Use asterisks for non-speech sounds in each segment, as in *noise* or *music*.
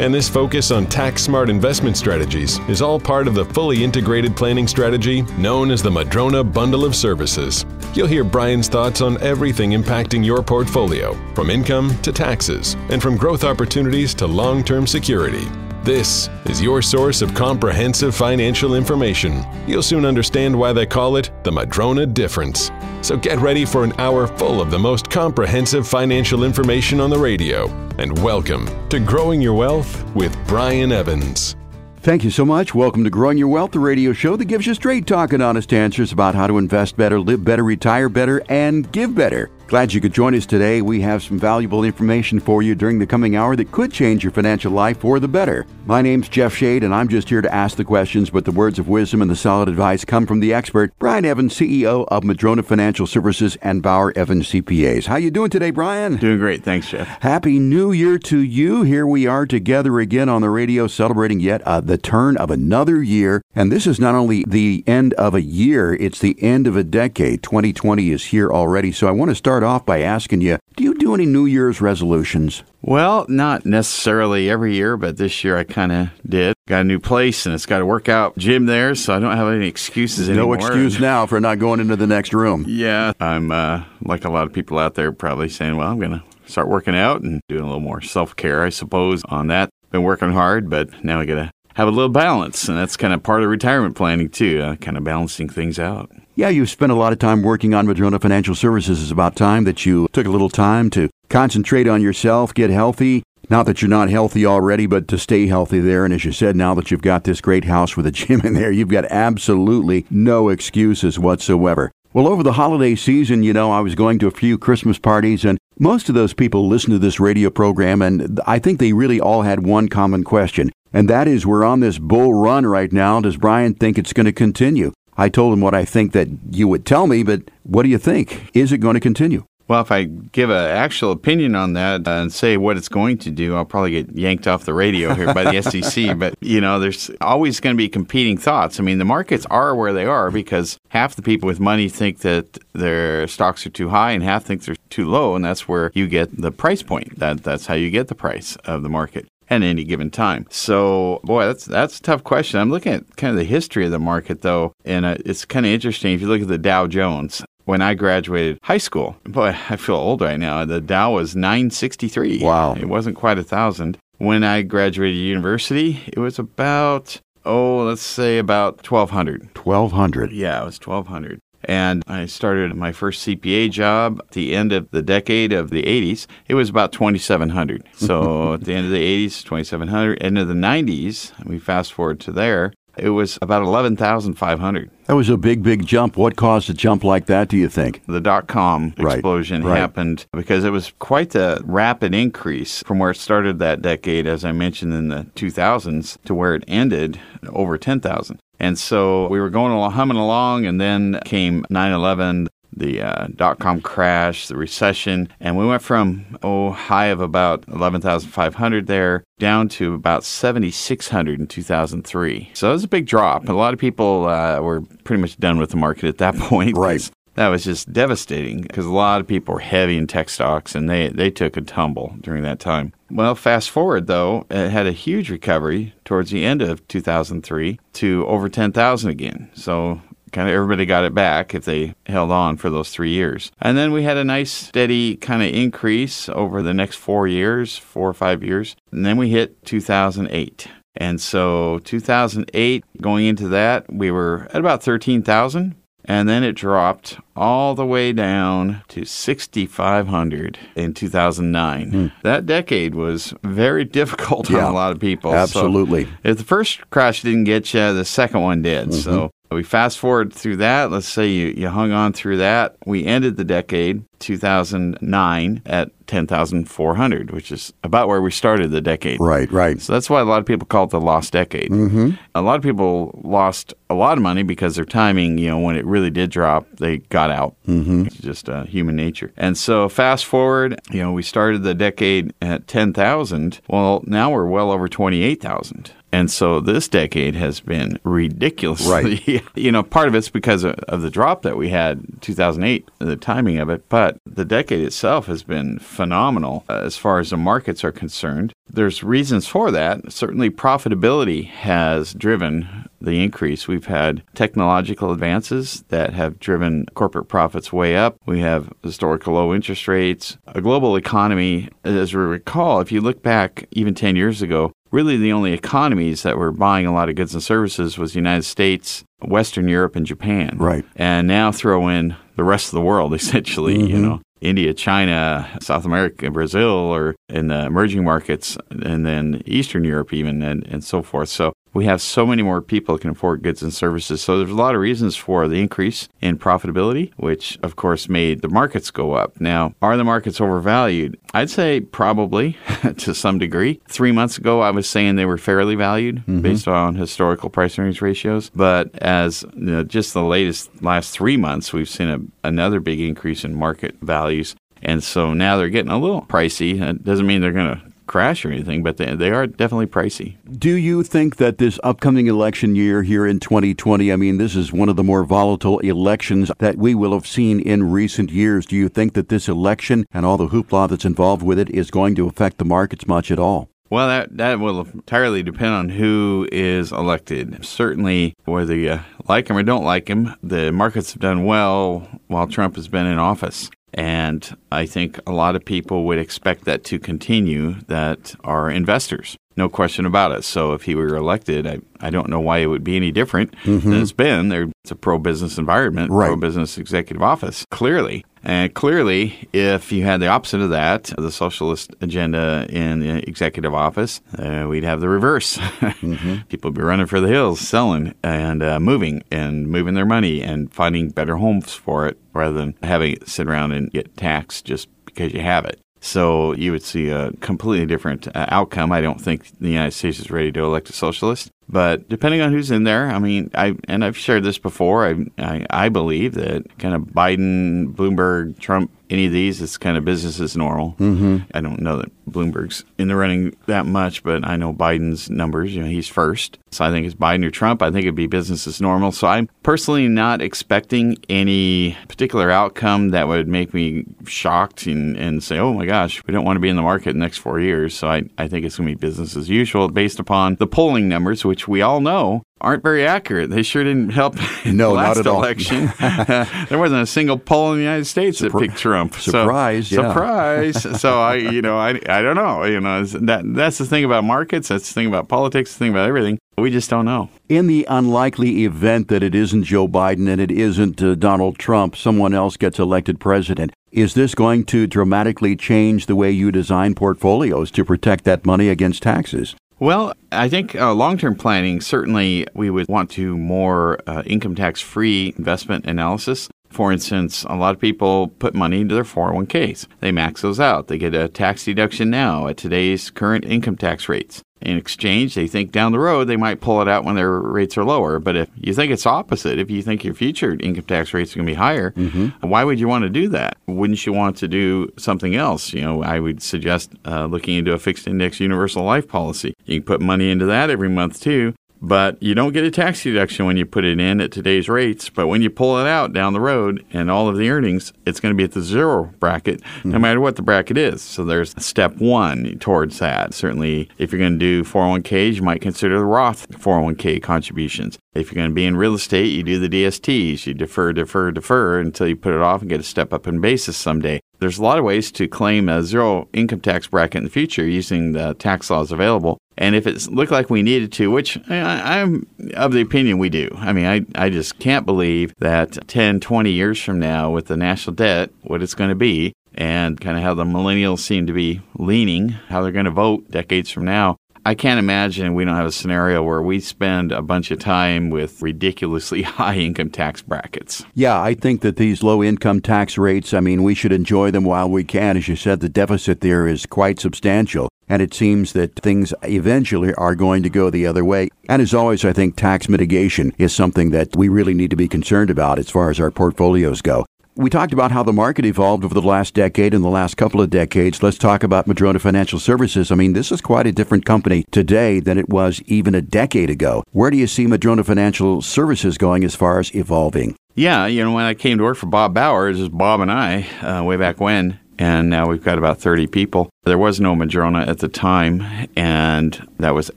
And this focus on tax smart investment strategies is all part of the fully integrated planning strategy known as the Madrona Bundle of Services. You'll hear Brian's thoughts on everything impacting your portfolio, from income to taxes, and from growth opportunities to long term security. This is your source of comprehensive financial information. You'll soon understand why they call it the Madrona Difference. So get ready for an hour full of the most comprehensive financial information on the radio. And welcome to Growing Your Wealth with Brian Evans. Thank you so much. Welcome to Growing Your Wealth, the radio show that gives you straight talk and honest answers about how to invest better, live better, retire better, and give better. Glad you could join us today. We have some valuable information for you during the coming hour that could change your financial life for the better. My name's Jeff Shade, and I'm just here to ask the questions, but the words of wisdom and the solid advice come from the expert, Brian Evans, CEO of Madrona Financial Services and Bauer Evans CPAs. How you doing today, Brian? Doing great. Thanks, Jeff. Happy New Year to you. Here we are together again on the radio celebrating yet uh, the turn of another year. And this is not only the end of a year, it's the end of a decade. 2020 is here already. So I want to start off by asking you do you do any New Year's resolutions? Well, not necessarily every year, but this year I kind of did. Got a new place and it's got a workout gym there, so I don't have any excuses no anymore. No excuse *laughs* now for not going into the next room. Yeah, I'm uh, like a lot of people out there probably saying, well, I'm going to start working out and doing a little more self care, I suppose, on that. Been working hard, but now I got to have a little balance, and that's kind of part of retirement planning too, uh, kind of balancing things out. Yeah, you've spent a lot of time working on Madrona Financial Services. It's about time that you took a little time to concentrate on yourself, get healthy. Not that you're not healthy already, but to stay healthy there. And as you said, now that you've got this great house with a *laughs* gym in there, you've got absolutely no excuses whatsoever. Well, over the holiday season, you know, I was going to a few Christmas parties, and most of those people listen to this radio program, and I think they really all had one common question. And that is, we're on this bull run right now. Does Brian think it's going to continue? I told him what I think that you would tell me, but what do you think? Is it going to continue? Well, if I give an actual opinion on that and say what it's going to do, I'll probably get yanked off the radio here by the *laughs* SEC. But, you know, there's always going to be competing thoughts. I mean, the markets are where they are because half the people with money think that their stocks are too high and half think they're too low. And that's where you get the price point. That, that's how you get the price of the market at any given time. So, boy, that's that's a tough question. I'm looking at kind of the history of the market though, and uh, it's kind of interesting if you look at the Dow Jones. When I graduated high school, boy, *laughs* I feel old right now. The Dow was 963. Wow. It wasn't quite a thousand. When I graduated university, it was about oh, let's say about 1200. 1200. Yeah, it was 1200. And I started my first CPA job at the end of the decade of the 80s. It was about 2,700. *laughs* So at the end of the 80s, 2,700. End of the 90s, we fast forward to there, it was about 11,500. That was a big, big jump. What caused a jump like that, do you think? The dot com Right, explosion right. happened because it was quite a rapid increase from where it started that decade, as I mentioned in the 2000s, to where it ended over 10,000. And so we were going along, humming along, and then came 9 11, the uh, dot com crash, the recession, and we went from, oh, high of about 11,500 there down to about 7,600 in 2003. So it was a big drop. A lot of people uh, were pretty much done with the market at that *laughs* point. Right. That was just devastating because a lot of people were heavy in tech stocks and they, they took a tumble during that time. Well, fast forward though, it had a huge recovery towards the end of 2003 to over 10,000 again. So kind of everybody got it back if they held on for those three years. And then we had a nice steady kind of increase over the next four years, four or five years. And then we hit 2008. And so 2008, going into that, we were at about 13,000. And then it dropped all the way down to 6,500 in 2009. Mm. That decade was very difficult yeah, on a lot of people. Absolutely. So if the first crash didn't get you, the second one did. Mm-hmm. So we fast forward through that. Let's say you, you hung on through that. We ended the decade 2009 at 10,400, which is about where we started the decade. Right, right. So that's why a lot of people call it the lost decade. Mm-hmm. A lot of people lost a lot of money because their timing, you know, when it really did drop, they got out. Mm-hmm. It's just uh, human nature. And so fast forward, you know, we started the decade at 10,000. Well, now we're well over 28,000. And so this decade has been ridiculous. Right. *laughs* you know, part of it's because of, of, the drop that we had 2008, the timing of it, but the decade itself has been phenomenal as far as the markets are concerned. There's reasons for that. Certainly, profitability has driven the increase. We've had technological advances that have driven corporate profits way up. We have historical low interest rates, a global economy. As we recall, if you look back even 10 years ago, really the only economies that were buying a lot of goods and services was the United States, Western Europe, and Japan. Right. And now throw in the rest of the world, *laughs* essentially, mm-hmm. you know. India, China, South America, Brazil, or in the emerging markets, and then Eastern Europe, even, and, and so forth. So we have so many more people can afford goods and services. So there's a lot of reasons for the increase in profitability, which of course made the markets go up. Now, are the markets overvalued? I'd say probably *laughs* to some degree. Three months ago, I was saying they were fairly valued mm-hmm. based on historical price earnings ratios. But as you know, just the latest last three months, we've seen a, another big increase in market values. And so now they're getting a little pricey. That doesn't mean they're going to crash or anything, but they, they are definitely pricey. Do you think that this upcoming election year here in 2020, I mean, this is one of the more volatile elections that we will have seen in recent years. Do you think that this election and all the hoopla that's involved with it is going to affect the markets much at all? Well, that, that will entirely depend on who is elected. Certainly, whether you like him or don't like him, the markets have done well while Trump has been in office. And I think a lot of people would expect that to continue that are investors. No question about it. So if he were elected, I, I don't know why it would be any different mm-hmm. than it's been. There, it's a pro business environment, right. pro business executive office, clearly. And clearly, if you had the opposite of that, the socialist agenda in the executive office, uh, we'd have the reverse. *laughs* mm-hmm. People would be running for the hills, selling and uh, moving and moving their money and finding better homes for it rather than having it sit around and get taxed just because you have it. So you would see a completely different uh, outcome. I don't think the United States is ready to elect a socialist. But depending on who's in there, I mean, I and I've shared this before. I I, I believe that kind of Biden, Bloomberg, Trump, any of these, it's kind of business as normal. Mm-hmm. I don't know that Bloomberg's in the running that much, but I know Biden's numbers. You know, he's first, so I think it's Biden or Trump. I think it'd be business as normal. So I'm personally not expecting any particular outcome that would make me shocked and, and say, "Oh my gosh, we don't want to be in the market the next four years." So I I think it's going to be business as usual based upon the polling numbers, which which we all know aren't very accurate. They sure didn't help in *laughs* no, the last not at election. *laughs* *laughs* there wasn't a single poll in the United States Surpri- that picked Trump. Surprise! So, yeah. Surprise! so I, you know, I, I don't know. You know, that that's the thing about markets. That's the thing about politics. The thing about everything. We just don't know. In the unlikely event that it isn't Joe Biden and it isn't uh, Donald Trump, someone else gets elected president. Is this going to dramatically change the way you design portfolios to protect that money against taxes? Well, I think uh, long term planning, certainly we would want to more uh, income tax free investment analysis. For instance, a lot of people put money into their 401ks. They max those out. They get a tax deduction now at today's current income tax rates in exchange, they think down the road they might pull it out when their rates are lower. But if you think it's opposite, if you think your future income tax rates are going to be higher, mm-hmm. why would you want to do that? Wouldn't you want to do something else? You know, I would suggest uh, looking into a fixed index universal life policy. You can put money into that every month too. But you don't get a tax deduction when you put it in at today's rates. But when you pull it out down the road and all of the earnings, it's going to be at the zero bracket, mm-hmm. no matter what the bracket is. So there's step one towards that. Certainly, if you're going to do 401ks, you might consider the Roth 401k contributions. If you're going to be in real estate, you do the DSTs. You defer, defer, defer until you put it off and get a step up in basis someday. There's a lot of ways to claim a zero income tax bracket in the future using the tax laws available. And if it looked like we needed to, which I, am of the opinion we do, I mean, I, I just can't believe that 10, 20 years from now, with the national debt, what it's going to be, and kind of how the millennials seem to be leaning, how they're going to vote decades from now, I can't imagine we don't have a scenario where we spend a bunch of time with ridiculously *laughs* high income tax brackets. Yeah, I think that these low income tax rates, I mean, we should enjoy them while we can. As you said, the deficit there is quite substantial. And it seems that things eventually are going to go the other way. And as always, I think tax mitigation is something that we really need to be concerned about as far as our portfolios go. We talked about how the market evolved over the last decade and the last couple of decades. Let's talk about Madrona Financial Services. I mean, this is quite a different company today than it was even a decade ago. Where do you see Madrona Financial Services going as far as evolving? Yeah, you know, when I came to work for Bob Bauer, it was Bob and I uh, way back when, and now we've got about 30 people. There was no Madrona at the time, and that was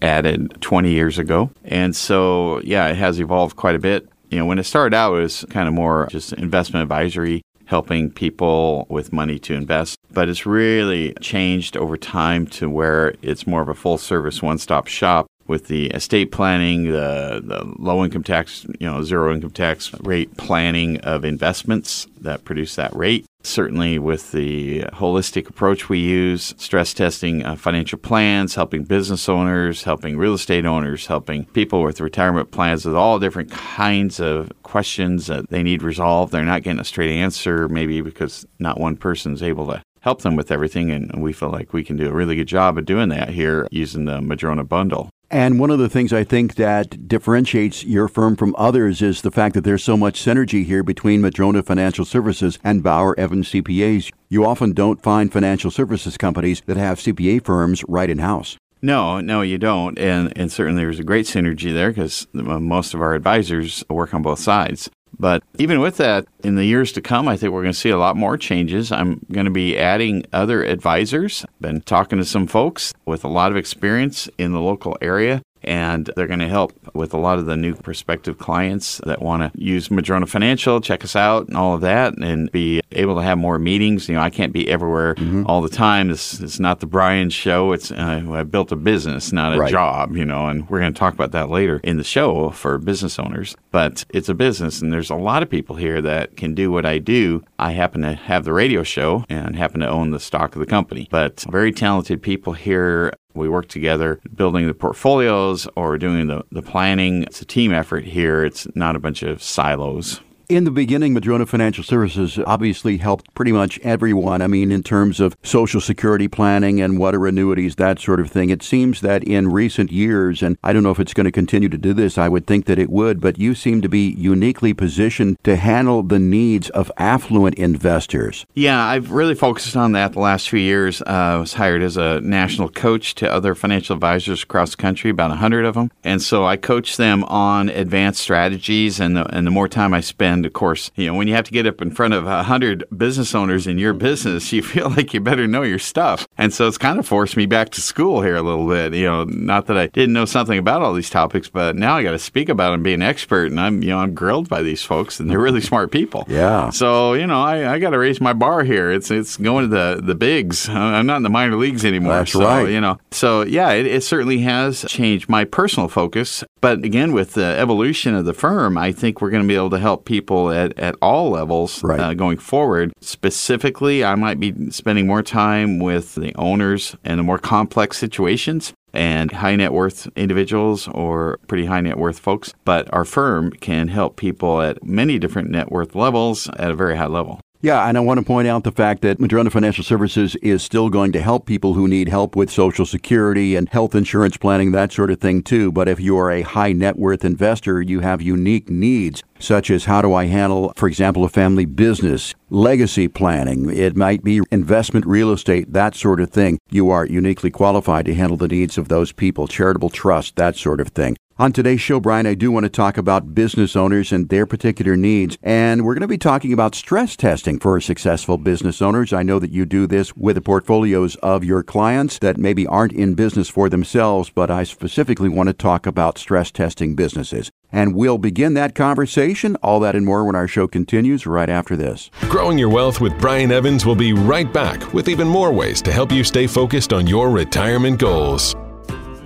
added 20 years ago. And so, yeah, it has evolved quite a bit. You know, when it started out, it was kind of more just investment advisory, helping people with money to invest. But it's really changed over time to where it's more of a full service, one stop shop with the estate planning, the, the low income tax, you know, zero income tax rate planning of investments that produce that rate. Certainly, with the holistic approach we use, stress testing uh, financial plans, helping business owners, helping real estate owners, helping people with retirement plans with all different kinds of questions that they need resolved. They're not getting a straight answer, maybe because not one person is able to help them with everything. And we feel like we can do a really good job of doing that here using the Madrona bundle. And one of the things I think that differentiates your firm from others is the fact that there's so much synergy here between Madrona Financial Services and Bauer Evans CPAs. You often don't find financial services companies that have CPA firms right in house. No, no, you don't. And, and certainly there's a great synergy there because uh, most of our advisors work on both sides. But even with that, in the years to come, I think we're going to see a lot more changes. I'm going to be adding other advisors. Been talking to some folks with a lot of experience in the local area and they're going to help with a lot of the new prospective clients that want to use Madrona Financial, check us out, and all of that, and be able to have more meetings. You know, I can't be everywhere mm-hmm. all the time. This is not the Brian show. It's uh, I built a business, not a right. job. You know, and we're going to talk about that later in the show for business owners. But it's a business, and there's a lot of people here that can do what I do. I happen to have the radio show and happen to own the stock of the company, but very talented people here we work together building the portfolios or doing the, the planning. It's a team effort here. It's not a bunch of silos. In the beginning, Madrona Financial Services obviously helped pretty much everyone. I mean, in terms of Social Security planning and what are annuities, that sort of thing. It seems that in recent years, and I don't know if it's going to continue to do this, I would think that it would, but you seem to be uniquely positioned to handle the needs of affluent investors. Yeah, I've really focused on that the last few years. Uh, I was hired as a national coach to other financial advisors across the country, about 100 of them. And so I coach them on advanced strategies, and the, and the more time I spend, and of course, you know, when you have to get up in front of a hundred business owners in your business, you *laughs* feel like you better know your stuff. And so it's kind of forced me back to school here a little bit. You know, not that I didn't know something about all these topics, but now I got to speak about them, be an expert, and I'm, you know, I'm grilled by these folks, and they're really smart people. Yeah. So you know, I, I got to raise my bar here. It's it's going to the the bigs. I'm not in the minor leagues anymore. That's so, right. You know, so yeah, it, it certainly has changed my personal focus. But again, with the evolution of the firm, I think we're going to be able to help people at, at all levels right. uh, going forward. Specifically, I might be spending more time with the owners and the more complex situations and high net worth individuals or pretty high net worth folks. But our firm can help people at many different net worth levels at a very high level. Yeah, and I want to point out the fact that Madrona Financial Services is still going to help people who need help with Social Security and health insurance planning, that sort of thing, too. But if you are a high net worth investor, you have unique needs, such as how do I handle, for example, a family business, legacy planning, it might be investment real estate, that sort of thing. You are uniquely qualified to handle the needs of those people, charitable trust, that sort of thing. On today's show, Brian, I do want to talk about business owners and their particular needs. And we're going to be talking about stress testing for successful business owners. I know that you do this with the portfolios of your clients that maybe aren't in business for themselves, but I specifically want to talk about stress testing businesses. And we'll begin that conversation, all that and more when our show continues right after this. Growing Your Wealth with Brian Evans will be right back with even more ways to help you stay focused on your retirement goals.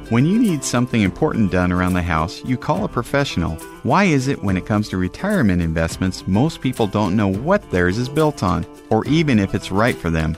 When you need something important done around the house, you call a professional. Why is it when it comes to retirement investments, most people don't know what theirs is built on, or even if it's right for them?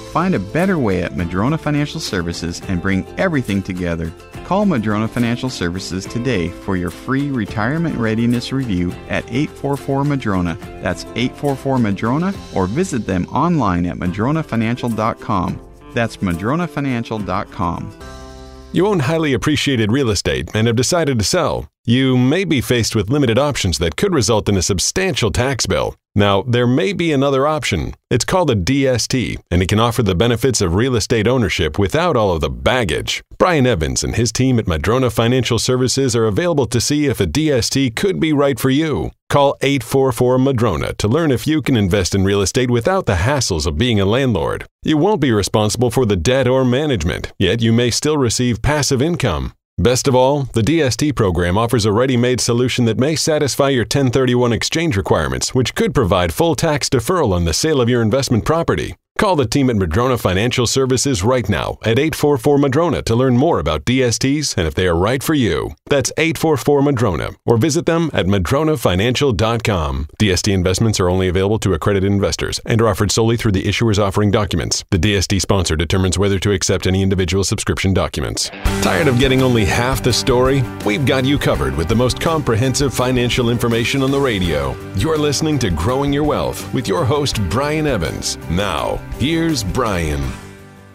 Find a better way at Madrona Financial Services and bring everything together. Call Madrona Financial Services today for your free retirement readiness review at 844 Madrona. That's 844 Madrona or visit them online at madronafinancial.com. That's madronafinancial.com. You own highly appreciated real estate and have decided to sell. You may be faced with limited options that could result in a substantial tax bill. Now, there may be another option. It's called a DST, and it can offer the benefits of real estate ownership without all of the baggage. Brian Evans and his team at Madrona Financial Services are available to see if a DST could be right for you. Call 844 Madrona to learn if you can invest in real estate without the hassles of being a landlord. You won't be responsible for the debt or management, yet you may still receive passive income. Best of all, the DST program offers a ready made solution that may satisfy your 1031 exchange requirements, which could provide full tax deferral on the sale of your investment property. Call the team at Madrona Financial Services right now at 844 Madrona to learn more about DSTs and if they are right for you. That's 844 Madrona or visit them at madronafinancial.com. DST investments are only available to accredited investors and are offered solely through the issuers offering documents. The DST sponsor determines whether to accept any individual subscription documents. Tired of getting only half the story? We've got you covered with the most comprehensive financial information on the radio. You're listening to Growing Your Wealth with your host, Brian Evans. Now, Here's Brian.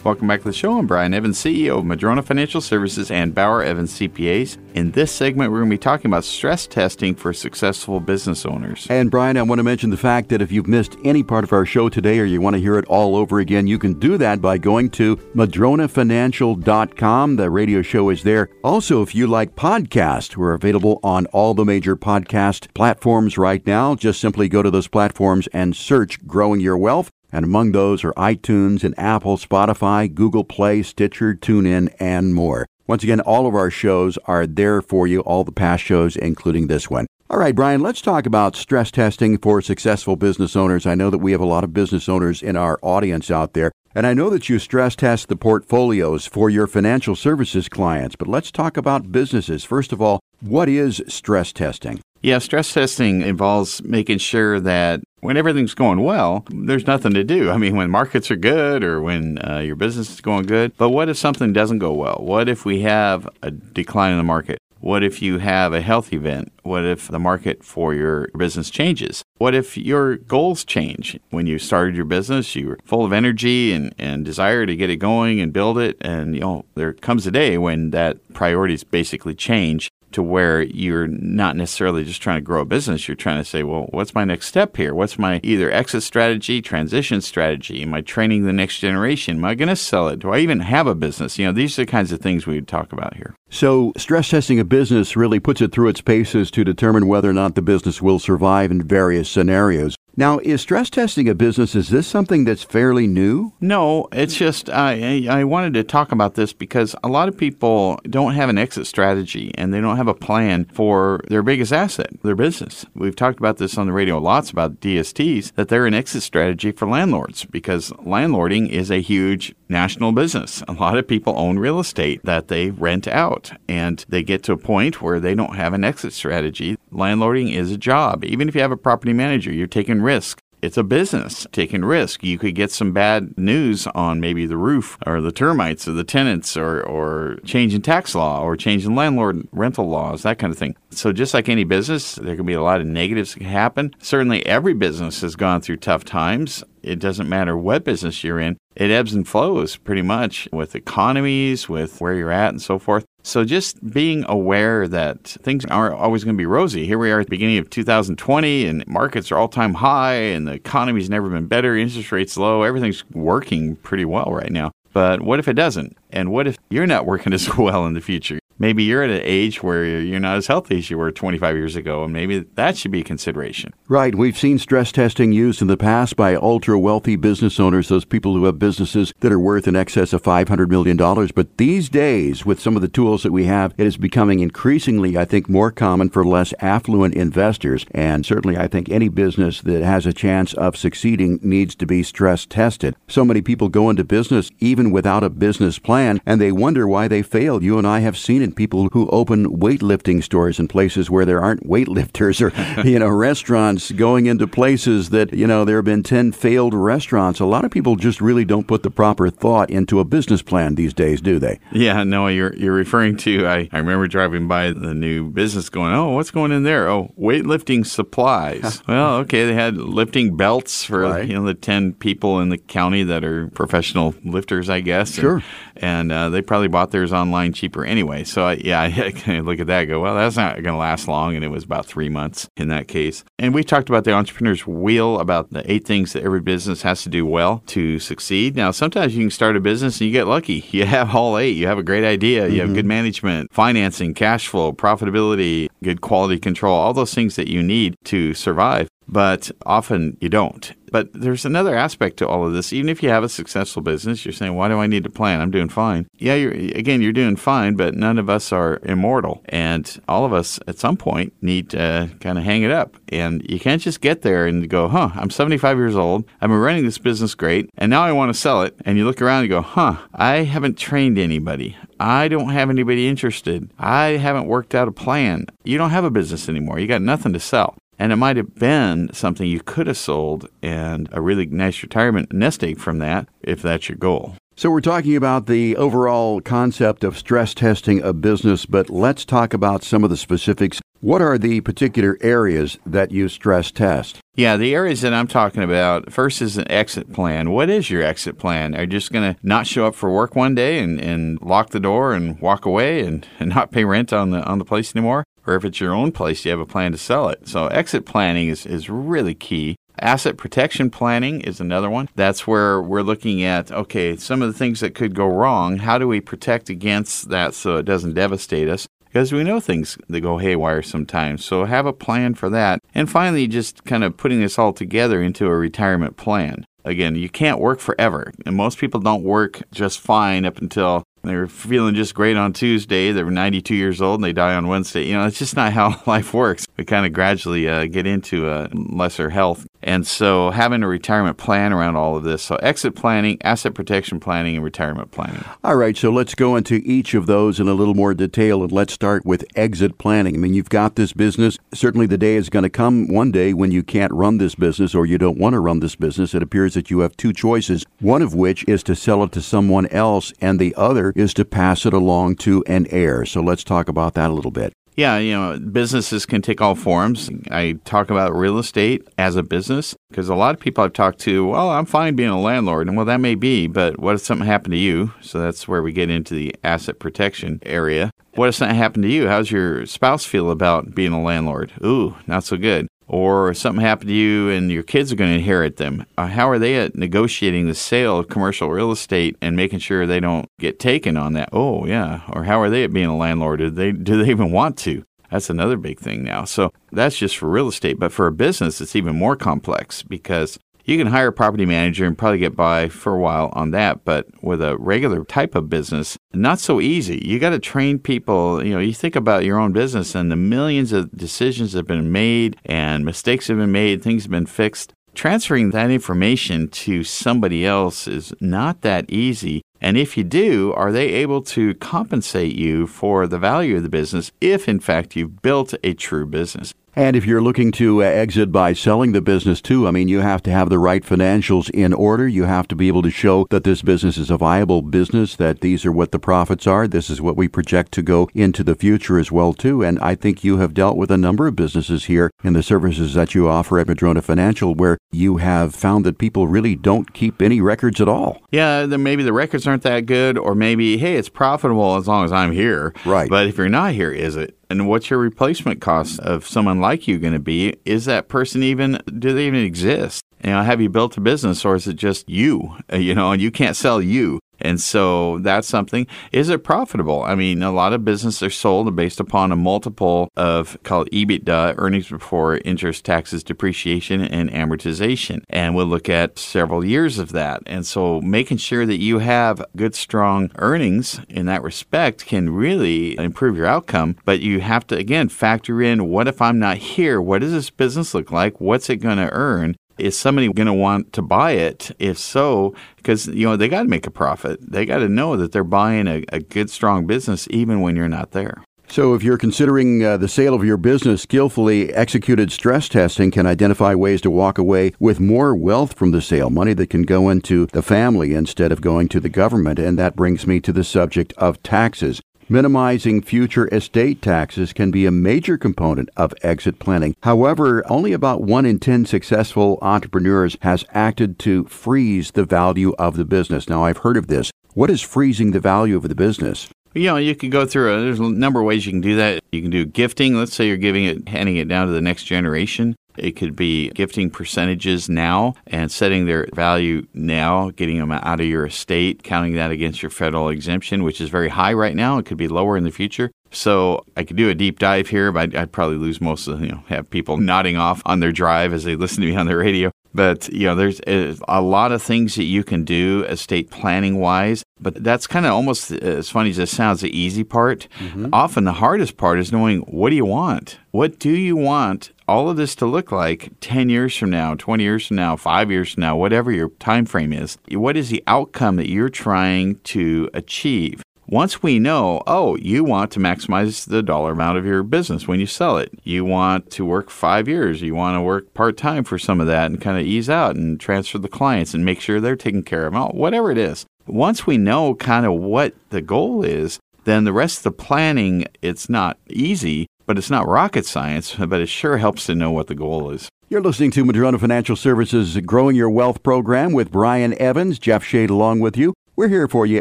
Welcome back to the show. I'm Brian Evans, CEO of Madrona Financial Services and Bauer Evans CPAs. In this segment, we're going to be talking about stress testing for successful business owners. And Brian, I want to mention the fact that if you've missed any part of our show today or you want to hear it all over again, you can do that by going to madronafinancial.com. The radio show is there. Also, if you like podcasts, we're available on all the major podcast platforms right now. Just simply go to those platforms and search Growing Your Wealth. And among those are iTunes and Apple, Spotify, Google Play, Stitcher, TuneIn, and more. Once again, all of our shows are there for you, all the past shows, including this one. All right, Brian, let's talk about stress testing for successful business owners. I know that we have a lot of business owners in our audience out there, and I know that you stress test the portfolios for your financial services clients, but let's talk about businesses. First of all, what is stress testing? Yeah, stress testing involves making sure that when everything's going well, there's nothing to do. I mean, when markets are good or when uh, your business is going good. But what if something doesn't go well? What if we have a decline in the market? What if you have a health event? What if the market for your business changes? What if your goals change? When you started your business, you were full of energy and, and desire to get it going and build it. And, you know, there comes a day when that priorities basically change to where you're not necessarily just trying to grow a business. You're trying to say, well, what's my next step here? What's my either exit strategy, transition strategy? Am I training the next generation? Am I going to sell it? Do I even have a business? You know, these are the kinds of things we talk about here. So, stress testing a business really puts it through its paces to determine whether or not the business will survive in various scenarios. Now, is stress testing a business? Is this something that's fairly new? No, it's just I I wanted to talk about this because a lot of people don't have an exit strategy and they don't have a plan for their biggest asset, their business. We've talked about this on the radio lots about DSTs that they're an exit strategy for landlords because landlording is a huge national business. A lot of people own real estate that they rent out and they get to a point where they don't have an exit strategy. Landlording is a job. Even if you have a property manager, you're taking risk it's a business taking risk. You could get some bad news on maybe the roof or the termites or the tenants or, or change in tax law or change in landlord rental laws, that kind of thing. So just like any business, there can be a lot of negatives that can happen. Certainly every business has gone through tough times. It doesn't matter what business you're in. It ebbs and flows pretty much with economies, with where you're at and so forth. So just being aware that things aren't always going to be rosy. Here we are at the beginning of 2020 and markets are all time high and the economy's never been better, interest rates low, everything's working pretty well right now. But what if it doesn't? And what if you're not working as *laughs* well in the future? Maybe you're at an age where you're not as healthy as you were 25 years ago, and maybe that should be a consideration. Right. We've seen stress testing used in the past by ultra wealthy business owners, those people who have businesses that are worth in excess of $500 million. But these days, with some of the tools that we have, it is becoming increasingly, I think, more common for less affluent investors. And certainly, I think any business that has a chance of succeeding needs to be stress tested. So many people go into business even without a business plan, and they wonder why they failed. You and I have seen it people who open weightlifting stores in places where there aren't weightlifters or, *laughs* you know, restaurants going into places that, you know, there have been 10 failed restaurants. A lot of people just really don't put the proper thought into a business plan these days, do they? Yeah, no, you're, you're referring to, I, I remember driving by the new business going, oh, what's going in there? Oh, weightlifting supplies. *laughs* well, okay, they had lifting belts for, right. you know, the 10 people in the county that are professional lifters, I guess. Sure. And, and uh, they probably bought theirs online cheaper anyway. So I, yeah, *laughs* I kind of look at that and go, well, that's not going to last long, and it was about three months in that case. And we talked about the entrepreneur's wheel, about the eight things that every business has to do well to succeed. Now, sometimes you can start a business and you get lucky. *laughs* You have all eight. You have a great idea. You mm-hmm. have good management, financing, cash flow, profitability, good quality control, all those things that you need to survive but often you don't. But there's another aspect to all of this. Even if you have a successful business, you're saying, "Why do I need to plan? I'm doing fine." Yeah, you're again, you're doing fine, but none of us are immortal, and all of us at some point need to kind of hang it up. And you can't just get there and go, "Huh, I'm 75 years old. I've been running this business great, and now I want to sell it." And you look around and go, "Huh, I haven't trained anybody. I don't have anybody interested. I haven't worked out a plan. You don't have a business anymore. You got nothing to sell. And it might have been something you could have sold and a really nice retirement nest egg from that if that's your goal. So, we're talking about the overall concept of stress testing a business, but let's talk about some of the specifics. What are the particular areas that you stress test? Yeah, the areas that I'm talking about first is an exit plan. What is your exit plan? Are you just going to not show up for work one day and, and lock the door and walk away and, and not pay rent on the on the place anymore? Or if it's your own place, you have a plan to sell it. So exit planning is, is really key. Asset protection planning is another one. That's where we're looking at okay, some of the things that could go wrong. How do we protect against that so it doesn't devastate us? Because we know things that go haywire sometimes. So have a plan for that. And finally, just kind of putting this all together into a retirement plan. Again, you can't work forever. And most people don't work just fine up until they're feeling just great on Tuesday. They're 92 years old and they die on Wednesday. You know, it's just not how *laughs* life works. We kind of gradually uh, get into a lesser health. And so having a retirement plan around all of this. So exit planning, asset protection planning, and retirement planning. All right. So let's go into each of those in a little more detail. And let's start with exit planning. I mean, you've got this business. Certainly the day is going to come one day when you can't run this business or you don't want to run this business. It appears that you have two choices, one of which is to sell it to someone else, and the other is to pass it along to an heir. So let's talk about that a little bit. Yeah, you know, businesses can take all forms. I talk about real estate as a business because a lot of people I've talked to, well, I'm fine being a landlord. And well, that may be, but what if something happened to you? So that's where we get into the asset protection area. What if something happened to you? How's your spouse feel about being a landlord? Ooh, not so good or something happened to you and your kids are going to inherit them. Uh, how are they at negotiating the sale of commercial real estate and making sure they don't get taken on that? Oh, yeah. Or how are they at being a landlord? Do they do they even want to? That's another big thing now. So that's just for real estate, but for a business, it's even more complex because you can hire a property manager and probably get by for a while on that, but with a regular type of business, not so easy. You got to train people. You know, you think about your own business and the millions of decisions that have been made and mistakes have been made, things have been fixed. Transferring that information to somebody else is not that easy. And if you do, are they able to compensate you for the value of the business if, in fact, you've built a true business? And if you're looking to uh, exit by selling the business too, I mean, you have to have the right financials in order. You have to be able to show that this business is a viable business, that these are what the profits are. This is what we project to go into the future as well too. And I think you have dealt with a number of businesses here in the services that you offer at Madrona Financial where you have found that people really don't keep any records at all. Yeah, then maybe the records aren't that good, or maybe, hey, it's profitable as long as I'm here. Right. But if you're not here, is it? And what's your replacement cost of someone like you going to be? Is that person even, do they even exist? You know, have you built a business or is it just you? Uh, You know, and you can't sell you. And so that's something. Is it profitable? I mean, a lot of businesses are sold based upon a multiple of called EBITDA, earnings before interest, taxes, depreciation, and amortization. And we'll look at several years of that. And so making sure that you have good, strong earnings in that respect can really improve your outcome. But you have to, again, factor in what if I'm not here? What does this business look like? What's it going to earn? Is somebody going to want to buy it? If so, because you know they got to make a profit. They got to know that they're buying a, a good, strong business even when you're not there. So, if you're considering uh, the sale of your business, skillfully executed stress testing can identify ways to walk away with more wealth from the sale, money that can go into the family instead of going to the government. And that brings me to the subject of taxes. Minimizing future estate taxes can be a major component of exit planning. However, only about 1 in 10 successful entrepreneurs has acted to freeze the value of the business. Now, I've heard of this. What is freezing the value of the business? You know, you can go through. A, there's a number of ways you can do that. You can do gifting. Let's say you're giving it, handing it down to the next generation. It could be gifting percentages now and setting their value now, getting them out of your estate, counting that against your federal exemption, which is very high right now. It could be lower in the future. So I could do a deep dive here, but I'd, I'd probably lose most of you know have people nodding off on their drive as they listen to me on the radio. But you know, there's a lot of things that you can do estate planning wise. But that's kind of almost as funny as it sounds, the easy part. Mm-hmm. Often the hardest part is knowing what do you want? What do you want all of this to look like 10 years from now, 20 years from now, 5 years from now, whatever your time frame is? What is the outcome that you're trying to achieve? Once we know, oh, you want to maximize the dollar amount of your business when you sell it. You want to work five years. You want to work part time for some of that and kind of ease out and transfer the clients and make sure they're taken care of. Whatever it is. Once we know kind of what the goal is, then the rest of the planning, it's not easy, but it's not rocket science, but it sure helps to know what the goal is. You're listening to Madrona Financial Services Growing Your Wealth program with Brian Evans, Jeff Shade along with you. We're here for you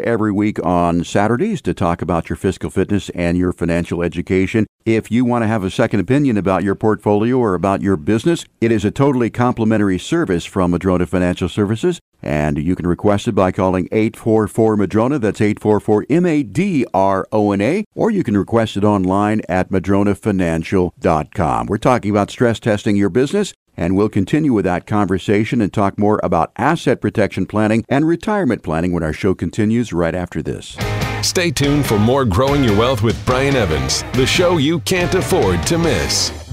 every week on Saturdays to talk about your fiscal fitness and your financial education. If you want to have a second opinion about your portfolio or about your business, it is a totally complimentary service from Madrona Financial Services, and you can request it by calling 844 Madrona. That's 844 M A D R O N A, or you can request it online at madronafinancial.com. We're talking about stress testing your business. And we'll continue with that conversation and talk more about asset protection planning and retirement planning when our show continues right after this. Stay tuned for more Growing Your Wealth with Brian Evans, the show you can't afford to miss.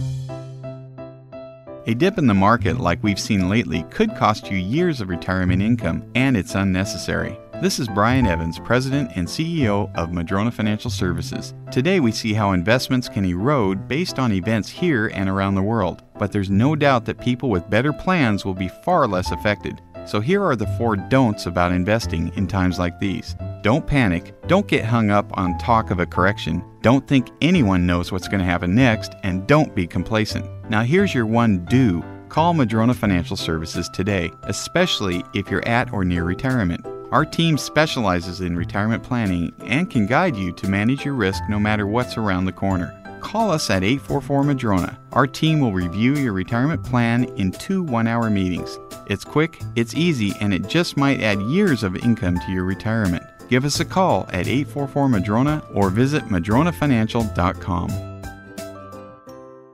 A dip in the market like we've seen lately could cost you years of retirement income, and it's unnecessary. This is Brian Evans, President and CEO of Madrona Financial Services. Today we see how investments can erode based on events here and around the world, but there's no doubt that people with better plans will be far less affected. So here are the four don'ts about investing in times like these. Don't panic, don't get hung up on talk of a correction, don't think anyone knows what's going to happen next, and don't be complacent. Now here's your one do. Call Madrona Financial Services today, especially if you're at or near retirement. Our team specializes in retirement planning and can guide you to manage your risk no matter what's around the corner. Call us at 844 Madrona. Our team will review your retirement plan in two one hour meetings. It's quick, it's easy, and it just might add years of income to your retirement. Give us a call at 844 Madrona or visit madronafinancial.com.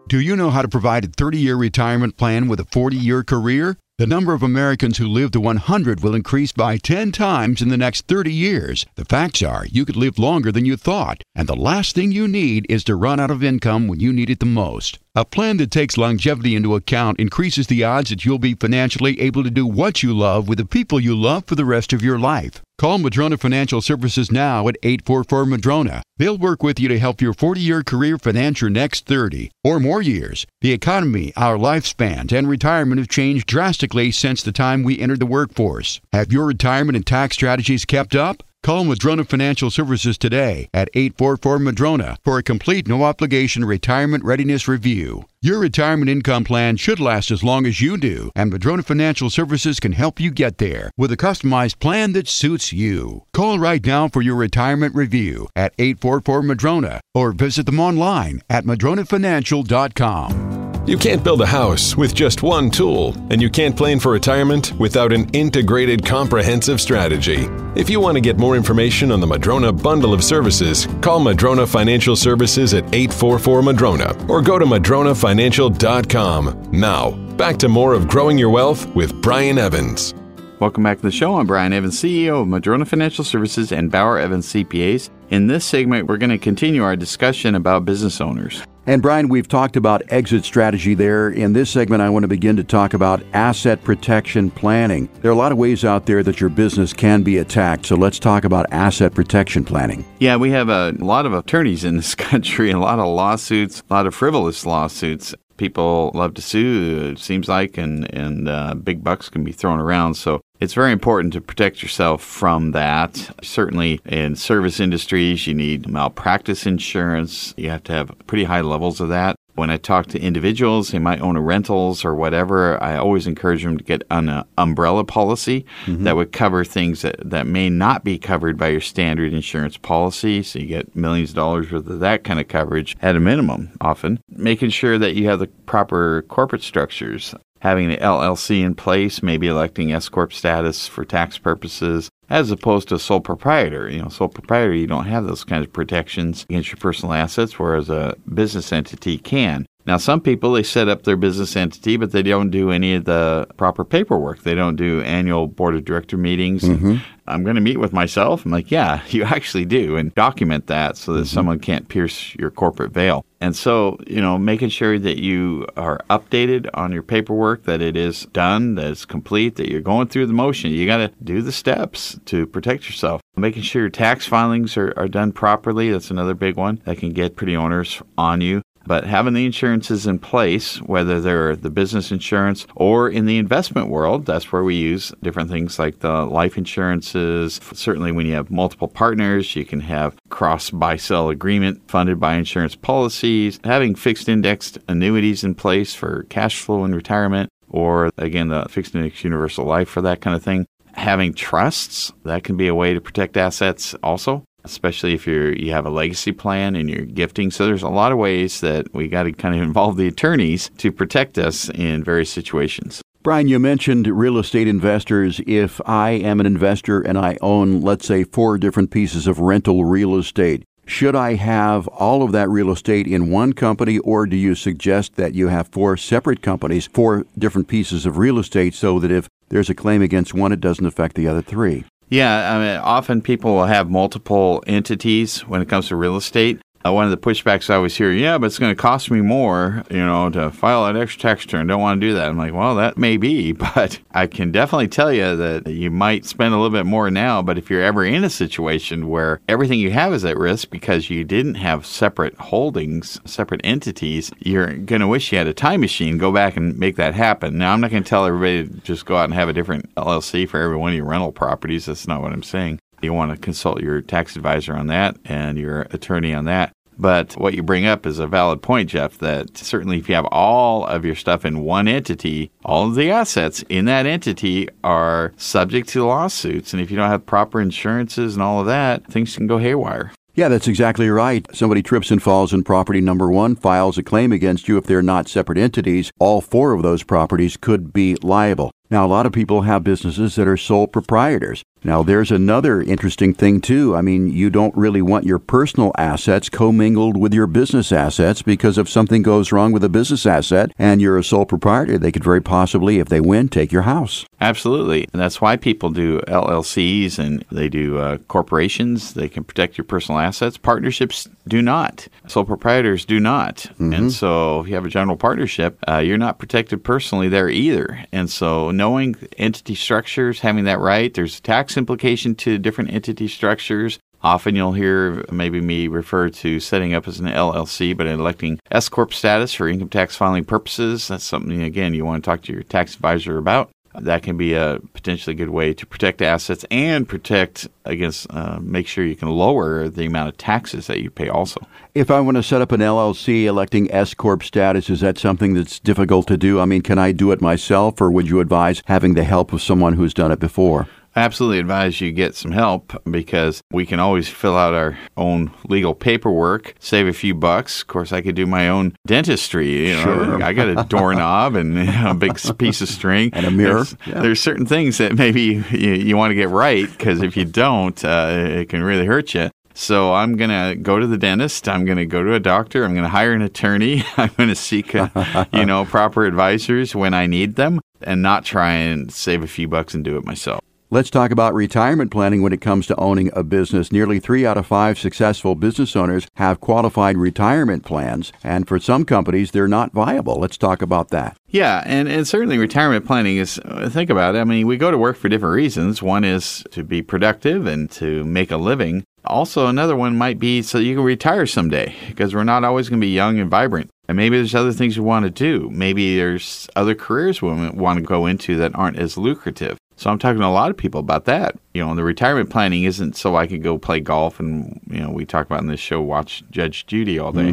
Do you know how to provide a 30 year retirement plan with a 40 year career? The number of Americans who live to 100 will increase by 10 times in the next 30 years. The facts are, you could live longer than you thought, and the last thing you need is to run out of income when you need it the most. A plan that takes longevity into account increases the odds that you'll be financially able to do what you love with the people you love for the rest of your life. Call Madrona Financial Services now at 844 Madrona. They'll work with you to help your 40 year career finance your next 30 or more years. The economy, our lifespans, and retirement have changed drastically since the time we entered the workforce. Have your retirement and tax strategies kept up? Call Madrona Financial Services today at 844 Madrona for a complete no obligation retirement readiness review. Your retirement income plan should last as long as you do, and Madrona Financial Services can help you get there with a customized plan that suits you. Call right now for your retirement review at 844 Madrona or visit them online at madronafinancial.com. You can't build a house with just one tool, and you can't plan for retirement without an integrated, comprehensive strategy. If you want to get more information on the Madrona bundle of services, call Madrona Financial Services at 844 Madrona or go to madronafinancial.com. Now, back to more of Growing Your Wealth with Brian Evans. Welcome back to the show. I'm Brian Evans, CEO of Madrona Financial Services and Bauer Evans CPAs. In this segment, we're going to continue our discussion about business owners. And Brian, we've talked about exit strategy there. In this segment, I want to begin to talk about asset protection planning. There are a lot of ways out there that your business can be attacked. So let's talk about asset protection planning. Yeah, we have a lot of attorneys in this *laughs* country, a lot of lawsuits, a lot of frivolous lawsuits people love to sue, it seems like, and, and uh, big bucks can be thrown around. So it's very important to protect yourself from that. Certainly in service industries, you need malpractice insurance. You have to have pretty high levels of that. When I talk to individuals, they might own a rentals or whatever, I always encourage them to get an umbrella policy mm-hmm. that would cover things that, that may not be covered by your standard insurance policy. So you get millions of dollars worth of that kind of coverage at a minimum, often. Making sure that you have the proper corporate structures having the LLC in place, maybe electing S corp status for tax purposes, as opposed to sole proprietor. You know, sole proprietor, you don't have those kinds of protections against your personal assets, whereas a business entity can. Now, some people they set up their business entity, but they don't do any of the proper paperwork. They don't do annual board of director meetings. Mm-hmm. I'm going to meet with myself. I'm like, yeah, *laughs* you actually do, and document that so that mm-hmm. someone can't pierce your corporate veil. And so, you know, making sure that you are updated on your paperwork, that it is done, that it's complete, that you're going through the motion. You got to do the steps to protect yourself. Making sure your tax filings are, are done properly. That's another big one that can get pretty onerous on you. But having the insurances in place, whether they're the business insurance or in the investment world, that's where we use different things like the life insurances. Certainly, when you have multiple partners, you can have cross buy sell agreement funded by insurance policies, having fixed indexed annuities in place for cash flow in retirement, or again, the fixed index universal life for that kind of thing. Having trusts that can be a way to protect assets also especially if you're you have a legacy plan and you're gifting. So there's a lot of ways that we got to kind of involve the attorneys to protect us in various situations. Brian, you mentioned real estate investors. If I am an investor and I own, let's say, four different pieces of rental real estate, should I have all of that real estate in one company, or do you suggest that you have four separate companies, four different pieces of real estate, so that if there's a claim against one, it doesn't affect the other three? Yeah, I mean, often people will have multiple entities when it comes to real estate. Uh, one of the pushbacks I was hearing, yeah, but it's going to cost me more, you know, to file an extra tax return. Don't want to do that. I'm like, well, that may be, *laughs* but I can definitely tell you that you might spend a little bit more now. But if you're ever in a situation where everything you have is at risk because you didn't have separate holdings, separate entities, you're going to wish you had a time machine. Go back and make that happen. Now, I'm not going to tell everybody to just go out and have a different LLC for every one of your rental properties. That's not what I'm saying. You want to consult your tax advisor on that and your attorney on that. But what you bring up is a valid point, Jeff, that certainly if you have all of your stuff in one entity, all of the assets in that entity are subject to lawsuits. And if you don't have proper insurances and all of that, things can go haywire. Yeah, that's exactly right. Somebody trips and falls in property number one, files a claim against you if they're not separate entities. All four of those properties could be liable. Now, a lot of people have businesses that are sole proprietors. Now, there's another interesting thing, too. I mean, you don't really want your personal assets commingled with your business assets because if something goes wrong with a business asset and you're a sole proprietor, they could very possibly, if they win, take your house. Absolutely. And that's why people do LLCs and they do uh, corporations. They can protect your personal assets. Partnerships do not. Sole proprietors do not. Mm-hmm. And so if you have a general partnership, uh, you're not protected personally there either. And so knowing entity structures, having that right, there's tax implication to different entity structures. Often you'll hear maybe me refer to setting up as an LLC, but electing S Corp status for income tax filing purposes. That's something, again, you want to talk to your tax advisor about. That can be a potentially good way to protect assets and protect against, uh, make sure you can lower the amount of taxes that you pay also. If I want to set up an LLC electing S Corp status, is that something that's difficult to do? I mean, can I do it myself, or would you advise having the help of someone who's done it before? I absolutely advise you get some help because we can always fill out our own legal paperwork, save a few bucks. Of course, I could do my own dentistry. You know, Sure. *laughs* I got a doorknob and you know, a big piece of string And a mirror. There's, Yeah. there's certain things that maybe you, you want to get right because if you don't, uh, it can really hurt you. So I'm going to go to the dentist. I'm going to go to a doctor. I'm going to hire an attorney. *laughs* I'm going to seek, uh, you know, proper advisors when I need them and not try and save a few bucks and do it myself. Let's talk about retirement planning when it comes to owning a business. Nearly three out of five successful business owners have qualified retirement plans, and for some companies, they're not viable. Let's talk about that. Yeah, and, and certainly retirement planning is, uh, think about it. I mean, we go to work for different reasons. One is to be productive and to make a living. Also, another one might be so you can retire someday because we're not always going to be young and vibrant. And maybe there's other things you want to do. Maybe there's other careers we want to go into that aren't as lucrative. So I'm talking to a lot of people about that. You know, the retirement planning isn't so I could go play golf and, you know, we talk about in this show, watch Judge Judy all day.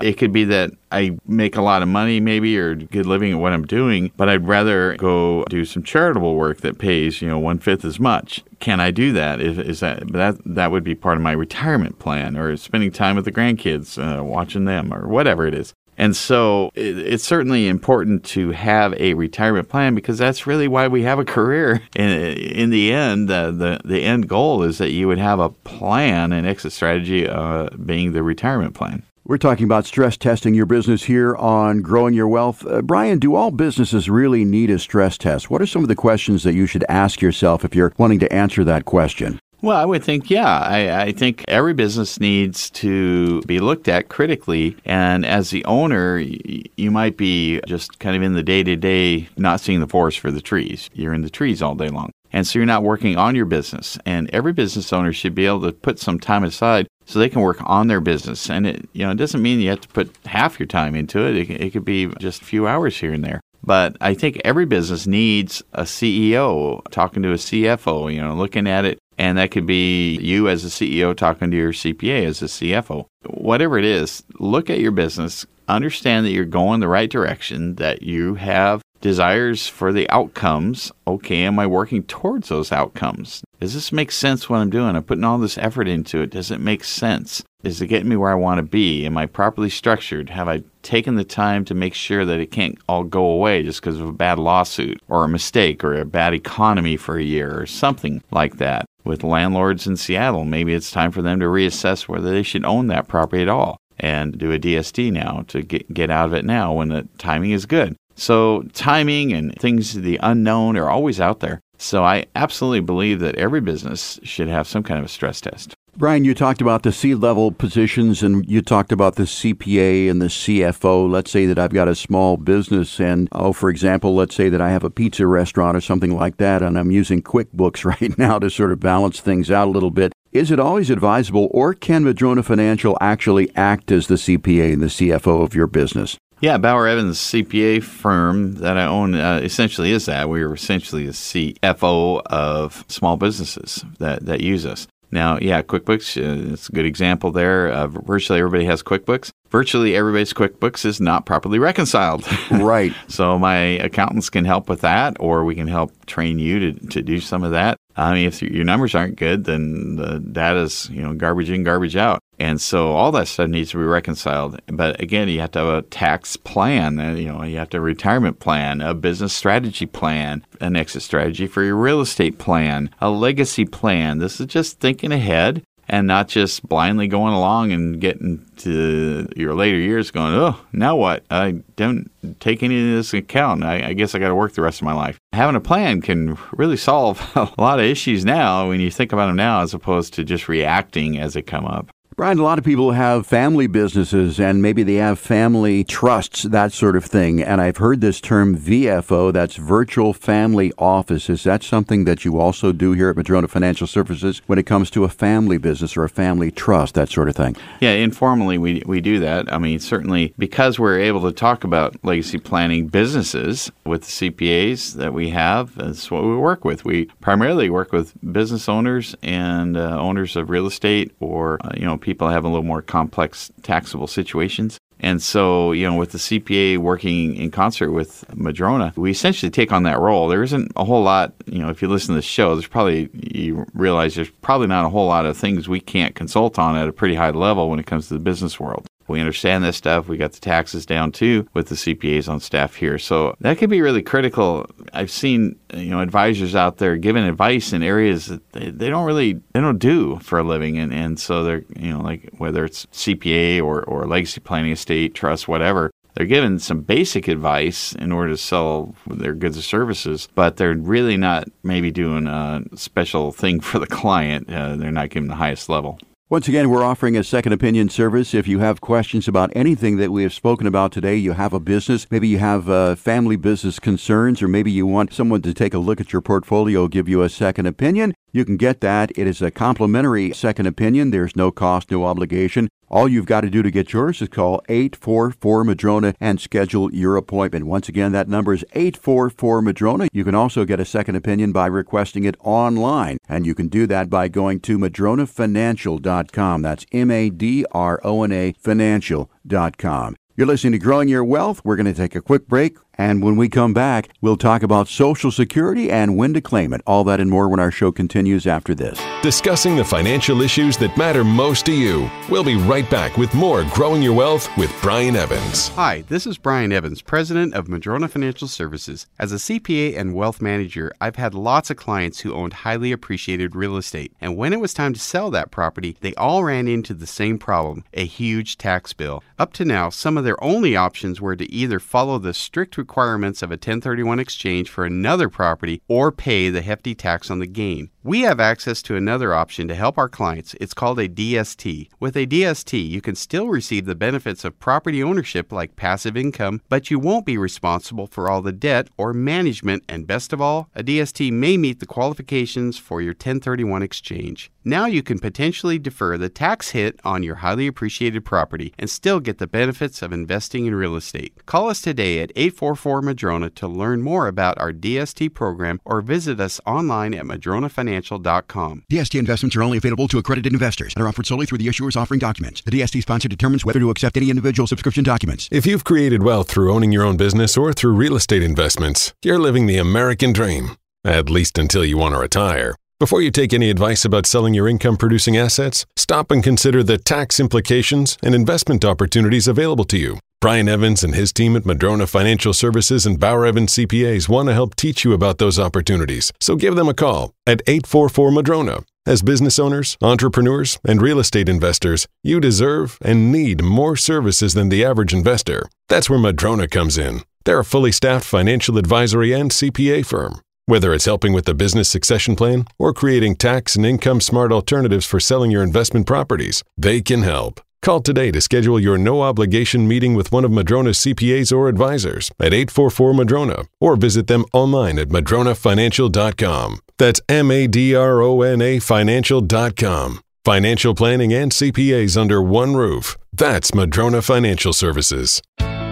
It could be that I make a lot of money maybe or good living at what I'm doing, but I'd rather go do some charitable work that pays, you know, one fifth as much. Can I do that? Is, is that that that would be part of my retirement plan or spending time with the grandkids, uh, watching them or whatever it is. And so it, it's certainly important to have a retirement plan because that's really why we have a career. *laughs* In, in the end, uh, the, the end goal is that you would have a plan, an exit strategy uh, being the retirement plan. We're talking about stress testing your business here on Growing Your Wealth. Uh, Brian, do all businesses really need a stress test? What are some of the questions that you should ask yourself if you're wanting to answer that question? Well, I would think, yeah. I, I think every business needs to be looked at critically. And as the owner, y- you might be just kind of in the day to day, not seeing the forest for the trees. You're in the trees all day long. And so you're not working on your business. And every business owner should be able to put some time aside so they can work on their business. And it, you know, it doesn't mean you have to put half your time into it. It, it could be just a few hours here and there. But I think every business needs a CEO talking to a CFO, you know, looking at it. And that could be you as a CEO talking to your CPA as a CFO. Whatever it is, look at your business, understand that you're going the right direction, that you have desires for the outcomes. Okay, am I working towards those outcomes? Does this make sense what I'm doing? I'm putting all this effort into it. Does it make sense? Is it getting me where I want to be? Am I properly structured? Have I taken the time to make sure that it can't all go away just because of a bad lawsuit or a mistake or a bad economy for a year or something like that? With landlords in Seattle, maybe it's time for them to reassess whether they should own that property at all and do a DST now to get, get out of it now when the timing is good. So, timing and things, the unknown, are always out there. So, I absolutely believe that every business should have some kind of a stress test. Brian, you talked about the C level positions and you talked about the CPA and the CFO. Let's say that I've got a small business and, oh, for example, let's say that I have a pizza restaurant or something like that and I'm using QuickBooks *laughs* right now to sort of balance things out a little bit. Is it always advisable or can Madrona Financial actually act as the CPA and the CFO of your business? Yeah, Bauer Evans CPA firm that I own uh, essentially is that. We are essentially the CFO of small businesses that, that use us. Now, yeah, QuickBooks, uh, it's a good example there. Uh, virtually everybody has QuickBooks. Virtually everybody's QuickBooks is not properly reconciled. *laughs* Right. so my accountants can help with that, or we can help train you to, to do some of that. I mean, if your numbers aren't good, then the data's you know garbage in, garbage out, and so all that stuff needs to be reconciled. But again, you have to have a tax plan. uh, You know, you have to have a retirement plan, a business strategy plan, an exit strategy for your real estate plan, a legacy plan. This is just thinking ahead and not just blindly going along and getting to your later years going, oh, now what? I don't take any of this account. I, I guess I got to work the rest of my life. Having a plan can really solve *laughs* a lot of issues now when you think about them now as opposed to just reacting as they come up. Brian, a lot of people have family businesses and maybe they have family trusts, that sort of thing. And I've heard this term VFO, that's virtual family office. Is that something that you also do here at Madrona Financial Services when it comes to a family business or a family trust, that sort of thing? Yeah, informally we, we do that. I mean, certainly because we're able to talk about legacy planning businesses with the CPAs that we have, that's what we work with. We primarily work with business owners and uh, owners of real estate or, uh, you know, people have a little more complex taxable situations. And so, you know, with the CPA working in concert with Madrona, we essentially take on that role. There isn't a whole lot, you know, if you listen to the show, there's probably, you realize there's probably not a whole lot of things we can't consult on at a pretty high level when it comes to the business world. We understand this stuff. We got the taxes down too with the CPAs on staff here. So that could be really critical. I've seen, you know, advisors out there giving advice in areas that they, they don't really, they don't do for a living. And, and so they're, you know, like whether it's CPA or, or legacy planning estate, trust, whatever, they're given some basic advice in order to sell their goods or services, but they're really not maybe doing a special thing *laughs* for the client. Uh, they're not giving the highest level. Once again, we're offering a second opinion service. If you have questions about anything that we have spoken about today, you have a business, maybe you have uh, family business concerns, or maybe you want someone to take a look at your portfolio, give you a second opinion, you can get that. It is a complimentary second opinion. There's no cost, no obligation. All you've got to do to get yours is call 844 Madrona and schedule your appointment. Once again, that number is 844 Madrona. You can also get a second opinion by requesting it online, and you can do that by going to madronafinancial.com. That's M A D R O N A financial.com. You're listening to Growing Your Wealth. We're going to take a quick break. And when we come back, we'll talk about Social Security and when to claim it. All that and more when our show continues after this. Discussing the financial issues that matter most to you. We'll be right back with more Growing Your Wealth with Brian Evans. Hi, this is Brian Evans, president of Madrona Financial Services. As a CPA and wealth manager, I've had lots of clients who owned highly appreciated real estate. And when it was time to sell that property, they all ran into the same problem a huge tax bill. Up to now, some of their only options were to either follow the strict requirements of a 1031 exchange for another property or pay the hefty tax on the gain. We have access to another option to help our clients. It's called a DST. With a DST, you can still receive the benefits of property ownership like passive income, but you won't be responsible for all the debt or management, and best of all, a DST may meet the qualifications for your 1031 exchange. Now you can potentially defer the tax hit on your highly appreciated property and still get the benefits of investing in real estate. Call us today at 844 Madrona to learn more about our DST program or visit us online at madronafinancial.com. DST investments are only available to accredited investors and are offered solely through the issuers offering documents. The DST sponsor determines whether to accept any individual subscription documents. If you've created wealth through owning your own business or through real estate investments, you're living the American dream. At least until you want to retire. Before you take any advice about selling your income producing assets, stop and consider the tax implications and investment opportunities available to you. Brian Evans and his team at Madrona Financial Services and Bauer Evans CPAs want to help teach you about those opportunities. So give them a call at 844 Madrona. As business owners, entrepreneurs, and real estate investors, you deserve and need more services than the average investor. That's where Madrona comes in. They're a fully staffed financial advisory and CPA firm. Whether it's helping with the business succession plan or creating tax and income smart alternatives for selling your investment properties, they can help. Call today to schedule your no obligation meeting with one of Madrona's CPAs or advisors at 844 Madrona or visit them online at madronafinancial.com. That's M A D R O N A financial.com. Financial planning and CPAs under one roof. That's Madrona Financial Services.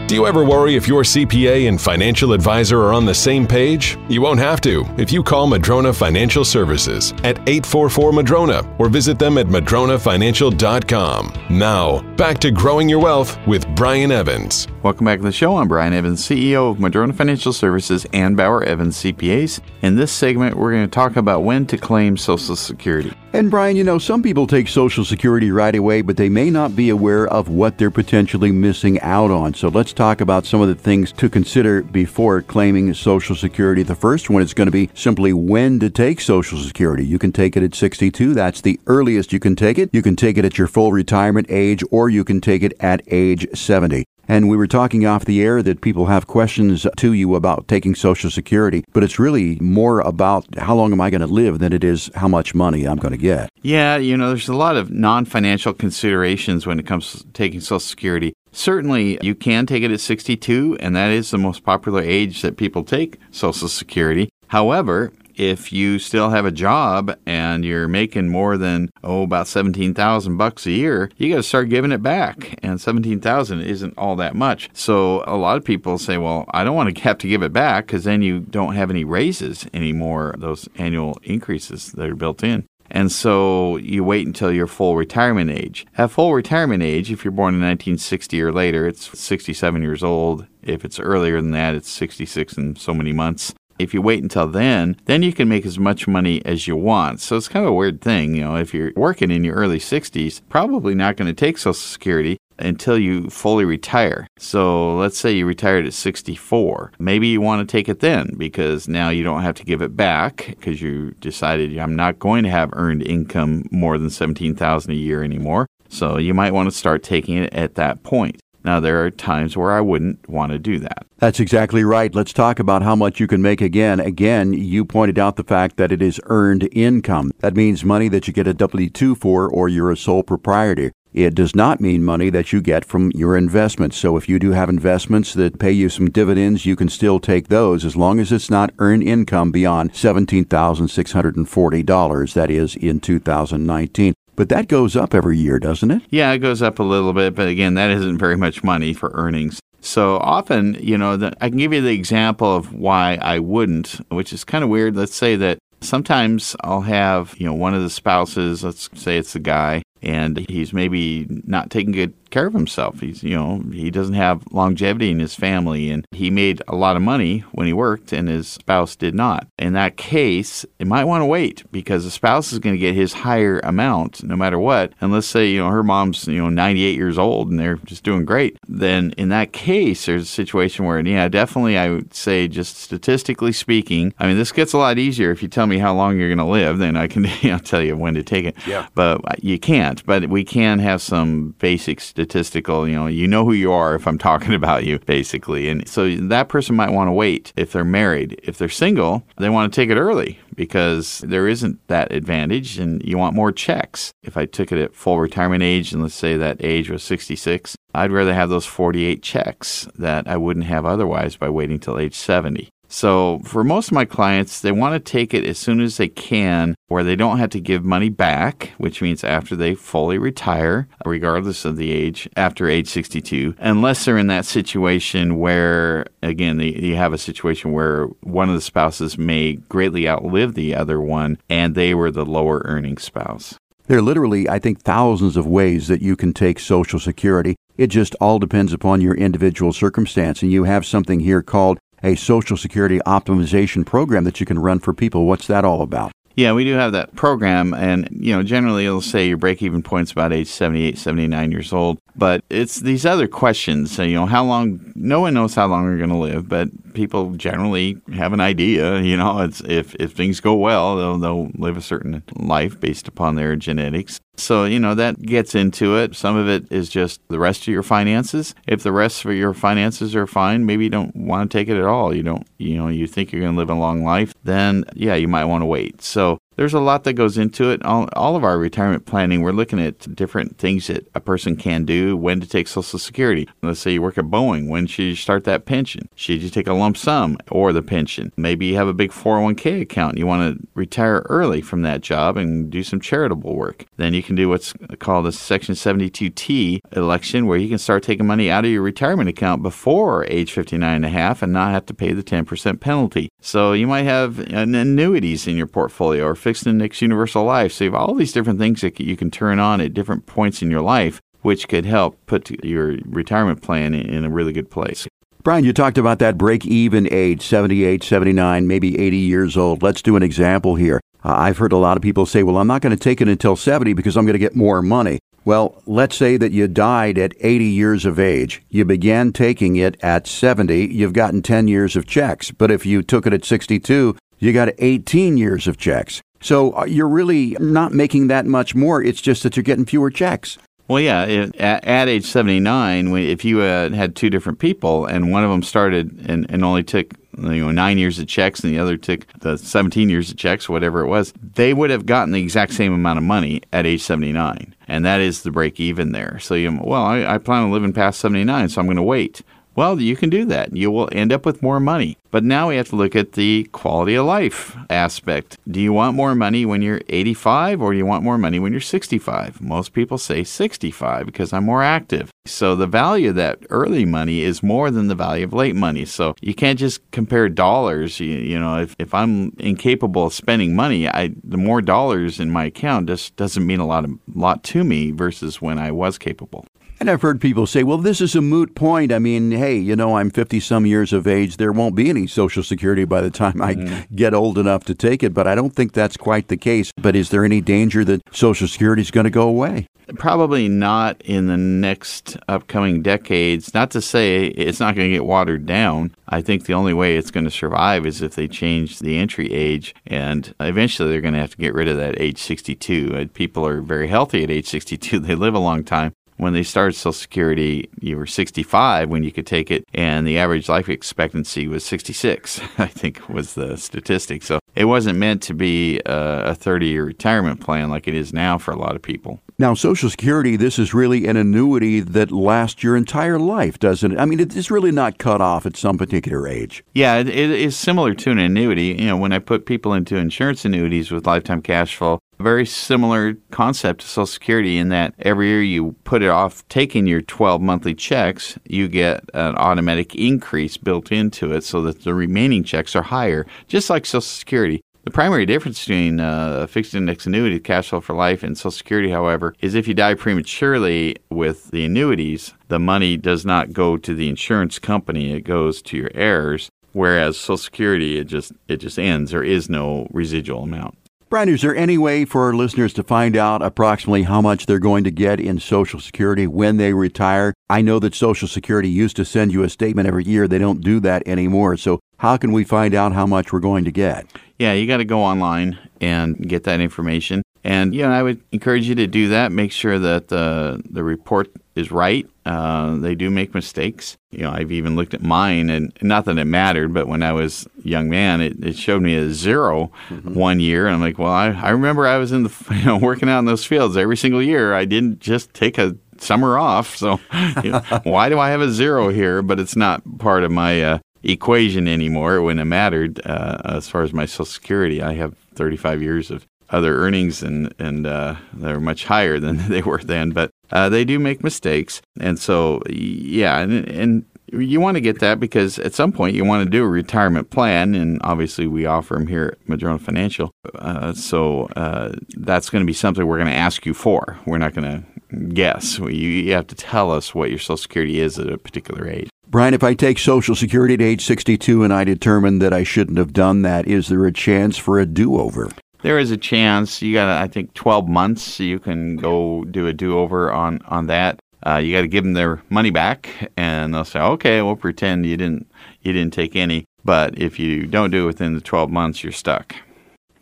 Do you ever worry if your CPA and financial advisor are on the same page? You won't have to if you call Madrona Financial Services at 844 Madrona or visit them at madronafinancial.com. Now, back to growing your wealth with Brian Evans. Welcome back to the show. I'm Brian Evans, CEO of Madrona Financial Services and Bauer Evans CPAs. In this segment, we're going to talk about when to claim Social Security. And Brian, you know, some people take Social Security right away, but they may not be aware of what they're potentially missing out on. So let's talk about some of the things to consider before claiming Social Security. The first one is going to be simply when to take Social Security. You can take it at 62. That's the earliest you can take it. You can take it at your full retirement age, or you can take it at age 70. And we were talking off the air that people have questions to you about taking Social Security, but it's really more about how long am I going to live than it is how much money I'm going to get. Yeah, you know, there's a lot of non financial considerations when it comes to taking Social Security. Certainly, you can take it at 62, and that is the most popular age that people take Social Security. However, if you still have a job and you're making more than oh about 17,000 bucks a year, you got to start giving it back. And 17,000 isn't all that much. So a lot of people say, "Well, I don't want to have to give it back cuz then you don't have any raises anymore, those annual increases that are built in." And so you wait until your full retirement age. At full retirement age, if you're born in 1960 or later, it's 67 years old. If it's earlier than that, it's 66 and so many months. If you wait until then, then you can make as much money as you want. So it's kind of a weird thing. You know, if you're working in your early 60s, probably not going to take Social Security until you fully retire. So let's say you retired at 64. Maybe you want to take it then because now you don't have to give it back because you decided I'm not going to have earned income more than 17,000 a year anymore. So you might want to start taking it at that point. Now, there are times where I wouldn't want to do that. That's exactly right. Let's talk about how much you can make again. Again, you pointed out the fact that it is earned income. That means money that you get a W 2 for or you're a sole proprietor. It does not mean money that you get from your investments. So if you do have investments that pay you some dividends, you can still take those as long as it's not earned income beyond $17,640, that is in 2019. But that goes up every year, doesn't it? Yeah, it goes up a little bit, but again, that isn't very much money for earnings. So often, you know, the, I can give you the example of why I wouldn't, which is kind of weird. Let's say that sometimes I'll have, you know, one of the spouses, let's say it's the guy, and he's maybe not taking good care of himself. He's, you know, he doesn't have longevity in his family and he made a lot of money when he worked and his spouse did not. In that case, it might want to wait because the spouse is going to get his higher amount no matter what. And let's say, you know, her mom's, you know, 98 years old and they're just doing great. Then in that case, there's a situation where, yeah, definitely I would say just statistically speaking, I mean, this gets a lot easier if you tell me how long you're going to live, then I can *laughs* you know, tell you when to take it. Yeah. But uh, you can't. But we can have some basic statistical, you know, you know who you are if I'm talking *laughs* about you, basically. And so that person might want to wait if they're married. If they're single, they want to take it early because there isn't that advantage and you want more checks. If I took it at full retirement age and let's say that age was 66, I'd rather have those 48 checks that I wouldn't have otherwise by waiting till age 70. So, for most of my clients, they want to take it as soon as they can, where they don't have to give money back, which means after they fully retire, regardless of the age, after age 62, unless they're in that situation where, again, you have a situation where one of the spouses may greatly outlive the other one and they were the lower earning spouse. There are literally, I think, thousands of ways that you can take Social Security. It just all depends upon your individual circumstance. And you have something here called a Social Security optimization program that you can run for people. What's that all about? Yeah, we do have that program. And, you know, generally it'll say your break even point's about age 78, 79 years old. But it's these other questions. So, you know, how long, no one knows how long you're going to live, but people generally have an idea. You know, it's if, if things go well, they'll, they'll live a certain life based upon their genetics. So, you know, that gets into it. Some of it is just the rest of your finances. If the rest of your finances are fine, maybe you don't want to take it at all. You don't, you know, you think you're going to live a long life, then yeah, you might want to wait. So, there's a lot that goes into it. All, all of our retirement planning, we're looking at different things that a person can do, when to take Social Security. Let's say you work at Boeing, when should you start that pension? Should you take a lump sum or the pension? Maybe you have a big 401k account and you want to retire early from that job and do some charitable work. Then you can do what's called a Section 72T election where you can start taking money out of your retirement account before age 59 and a half and not have to pay the 10% penalty. So you might have annuities in your portfolio or fixed index universal life. So you have all these different things that you can turn on at different points in your life, which could help put your retirement plan in a really good place. Brian, you talked about that break even age 78, 79, maybe 80 years old. Let's do an example here. Uh, I've heard a lot of people say, well, I'm not going to take it until 70 because I'm going to get more money. Well, let's say that you died at 80 years of age. You began taking it at 70. You've gotten 10 years of checks. But if you took it at 62, you got 18 years of checks. So uh, you're really not making that much more. It's just that you're getting fewer checks. Well, yeah, it, at, at, age 79, if you uh, had two different people and one of them started and, and only took you know nine years of checks and the other took the 17 years of checks, whatever it was, they would have gotten the exact same amount of money at age 79, and that is the break even there. So you, well, I, I plan on living past 79, so I'm going to wait. Well, you can do that. You will end up with more money. But now we have to look at the quality of life aspect. Do you want more money when you're 85 or do you want more money when you're 65? Most people say 65 because I'm more active. So the value of that early money is more than the value of late money. So you can't just compare dollars. You, you know, if, if I'm incapable of spending money, I, the more dollars in my account just doesn't mean a lot, of, lot to me versus when I was capable. And I've heard people say, well, this is a moot point. I mean, hey, you know, I'm 50 some years of age. There won't be any Social Security by the time I mm. get old enough to take it. But I don't think that's quite the case. But is there any danger that Social Security is going to go away? Probably not in the next upcoming decades. Not to say it's not going to get watered down. I think the only way it's going to survive is if they change the entry age. And eventually they're going to have to get rid of that age 62. People are very healthy at age 62, *laughs* they live a long time when they started Social Security, you were 65 when you could take it, and the average life expectancy was 66, *laughs* I think was the statistic. So it wasn't meant to be a 30 year retirement plan like it is now for a lot of people. Now, Social Security, this is really an annuity that lasts your entire life, doesn't it? I mean, it's really not cut off at some particular age. Yeah, it is similar to an annuity. You know, when I put people into insurance annuities with lifetime cash flow, very similar concept to Social Security in that every year you put it off taking your 12 monthly checks, you get an automatic increase built into it so that the remaining checks are higher, just like Social Security. The primary difference between uh, a fixed index annuity, cash flow for life, and Social Security, however, is if you die prematurely with the annuities, the money does not go to the insurance company; it goes to your heirs. Whereas Social Security, it just it just ends. There is no residual amount. Brian, is there any way for our listeners to find out approximately how much they're going to get in Social Security when they retire? I know that Social Security used to send you a statement every year. They don't do that anymore. So, how can we find out how much we're going to get? Yeah, you got to go online and get that information. And you know, I would encourage you to do that. Make sure that the the report is right. Uh, they do make mistakes. You know, I've even looked at mine, and not that it mattered, but when I was a young man, it, it showed me a 0 mm-hmm. one year, and I'm like, well, I, I remember I was in the *laughs* you know working out in those fields every single year. I didn't just take a summer off, so you know, *laughs* why do I have a zero here? But it's not part of my uh, equation anymore when it mattered uh, as far as my Social Security. I have 35 years of other earnings and and uh, they're much higher than *laughs* they were then. But uh, they do make mistakes, and so yeah, and, and you want to get that because at some point you want to do a retirement plan, and obviously we offer them here at Madrona Financial. Uh, so uh, that's going to be something we're going to ask you for. We're not going to guess. You, you have to tell us what your Social Security is at a particular age. Brian, if I take Social Security at age 62 and I determine that I shouldn't have done that, is there a chance for a do over? There is a chance. You got, I think, 12 months. You can go do a do over on on that. Uh, you got to give them their money back, and they'll say, "Okay, we'll pretend you didn't you didn't take any." But if you don't do it within the 12 months, you're stuck.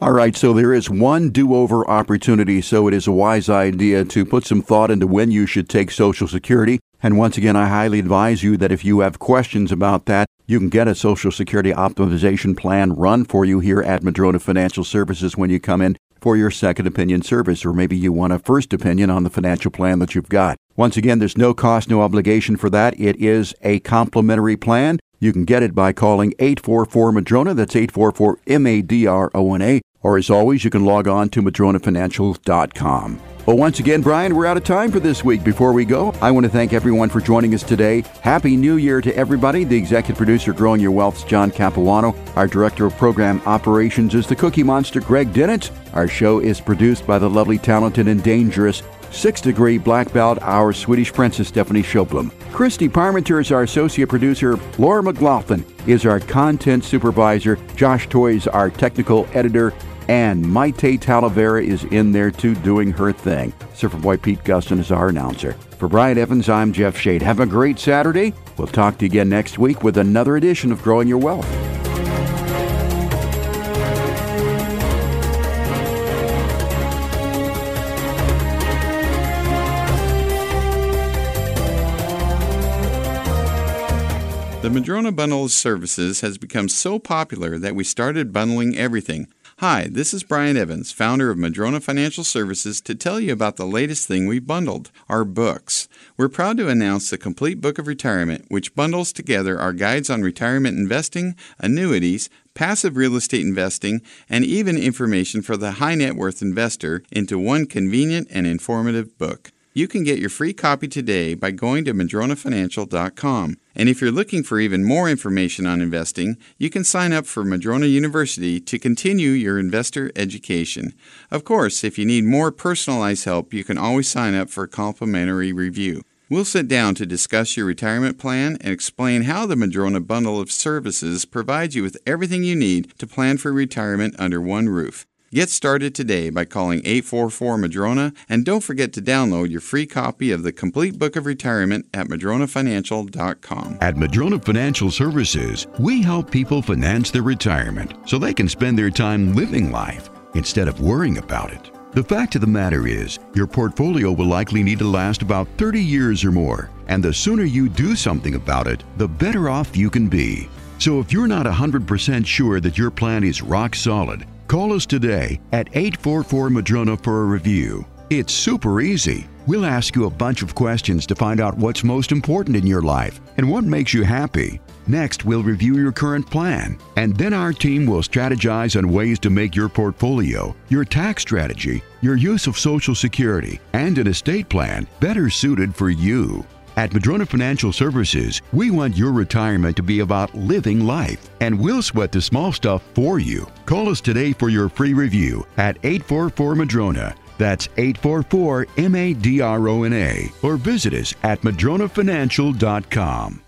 All right, so there is one do over opportunity, so it is a wise idea to put some thought into when you should take Social Security. And once again, I highly advise you that if you have questions about that, you can get a Social Security optimization plan run for you here at Madrona Financial Services when you come in for your second opinion service, or maybe you want a first opinion on the financial plan that you've got. Once again, there's no cost, no obligation for that. It is a complimentary plan. You can get it by calling 844 Madrona. That's 844 M A D R O N A. Or as always, you can log on to madronafinancial.com. Well, once again, Brian, we're out of time for this week. Before we go, I want to thank everyone for joining us today. Happy New Year to everybody. The executive producer, Growing Your Wealth's John Capuano. Our director of program operations is the Cookie Monster, Greg Dennett. Our show is produced by the lovely, talented, and dangerous six degree black belt, our Swedish princess, Stephanie Schoblum. Christy Parmenter is our associate producer. Laura McLaughlin is our content supervisor. Josh Toys, our technical editor and Maite Talavera is in there too, doing her thing. Surfer Boy Pete Guston is our announcer. For Brian Evans, I'm Jeff Shade. Have a great Saturday. We'll talk to you again next week with another edition of Growing Your Wealth. The Madrona Bundles Services has become so popular that we started bundling everything Hi, this is Brian Evans, founder of Madrona Financial Services, to tell you about the latest thing we've bundled our books. We're proud to announce the Complete Book of Retirement, which bundles together our guides on retirement investing, annuities, passive real estate investing, and even information for the high net worth investor into one convenient and informative book. You can get your free copy today by going to madronafinancial.com. And if you're looking for even more information on investing, you can sign up for Madrona University to continue your investor education. Of course, if you need more personalized help, you can always sign up for a complimentary review. We'll sit down to discuss your retirement plan and explain how the Madrona bundle of services provides you with everything you need to plan for retirement under one roof. Get started today by calling 844 Madrona and don't forget to download your free copy of the Complete Book of Retirement at madronafinancial.com. At Madrona Financial Services, we help people finance their retirement so they can spend their time living life instead of worrying about it. The fact of the matter is, your portfolio will likely need to last about 30 years or more, and the sooner you do something about it, the better off you can be. So if you're not 100% sure that your plan is rock solid, Call us today at 844 Madrona for a review. It's super easy. We'll ask you a bunch of questions to find out what's most important in your life and what makes you happy. Next, we'll review your current plan, and then our team will strategize on ways to make your portfolio, your tax strategy, your use of Social Security, and an estate plan better suited for you. At Madrona Financial Services, we want your retirement to be about living life, and we'll sweat the small stuff for you. Call us today for your free review at 844 Madrona. That's 844 M A D R O N A. Or visit us at madronafinancial.com.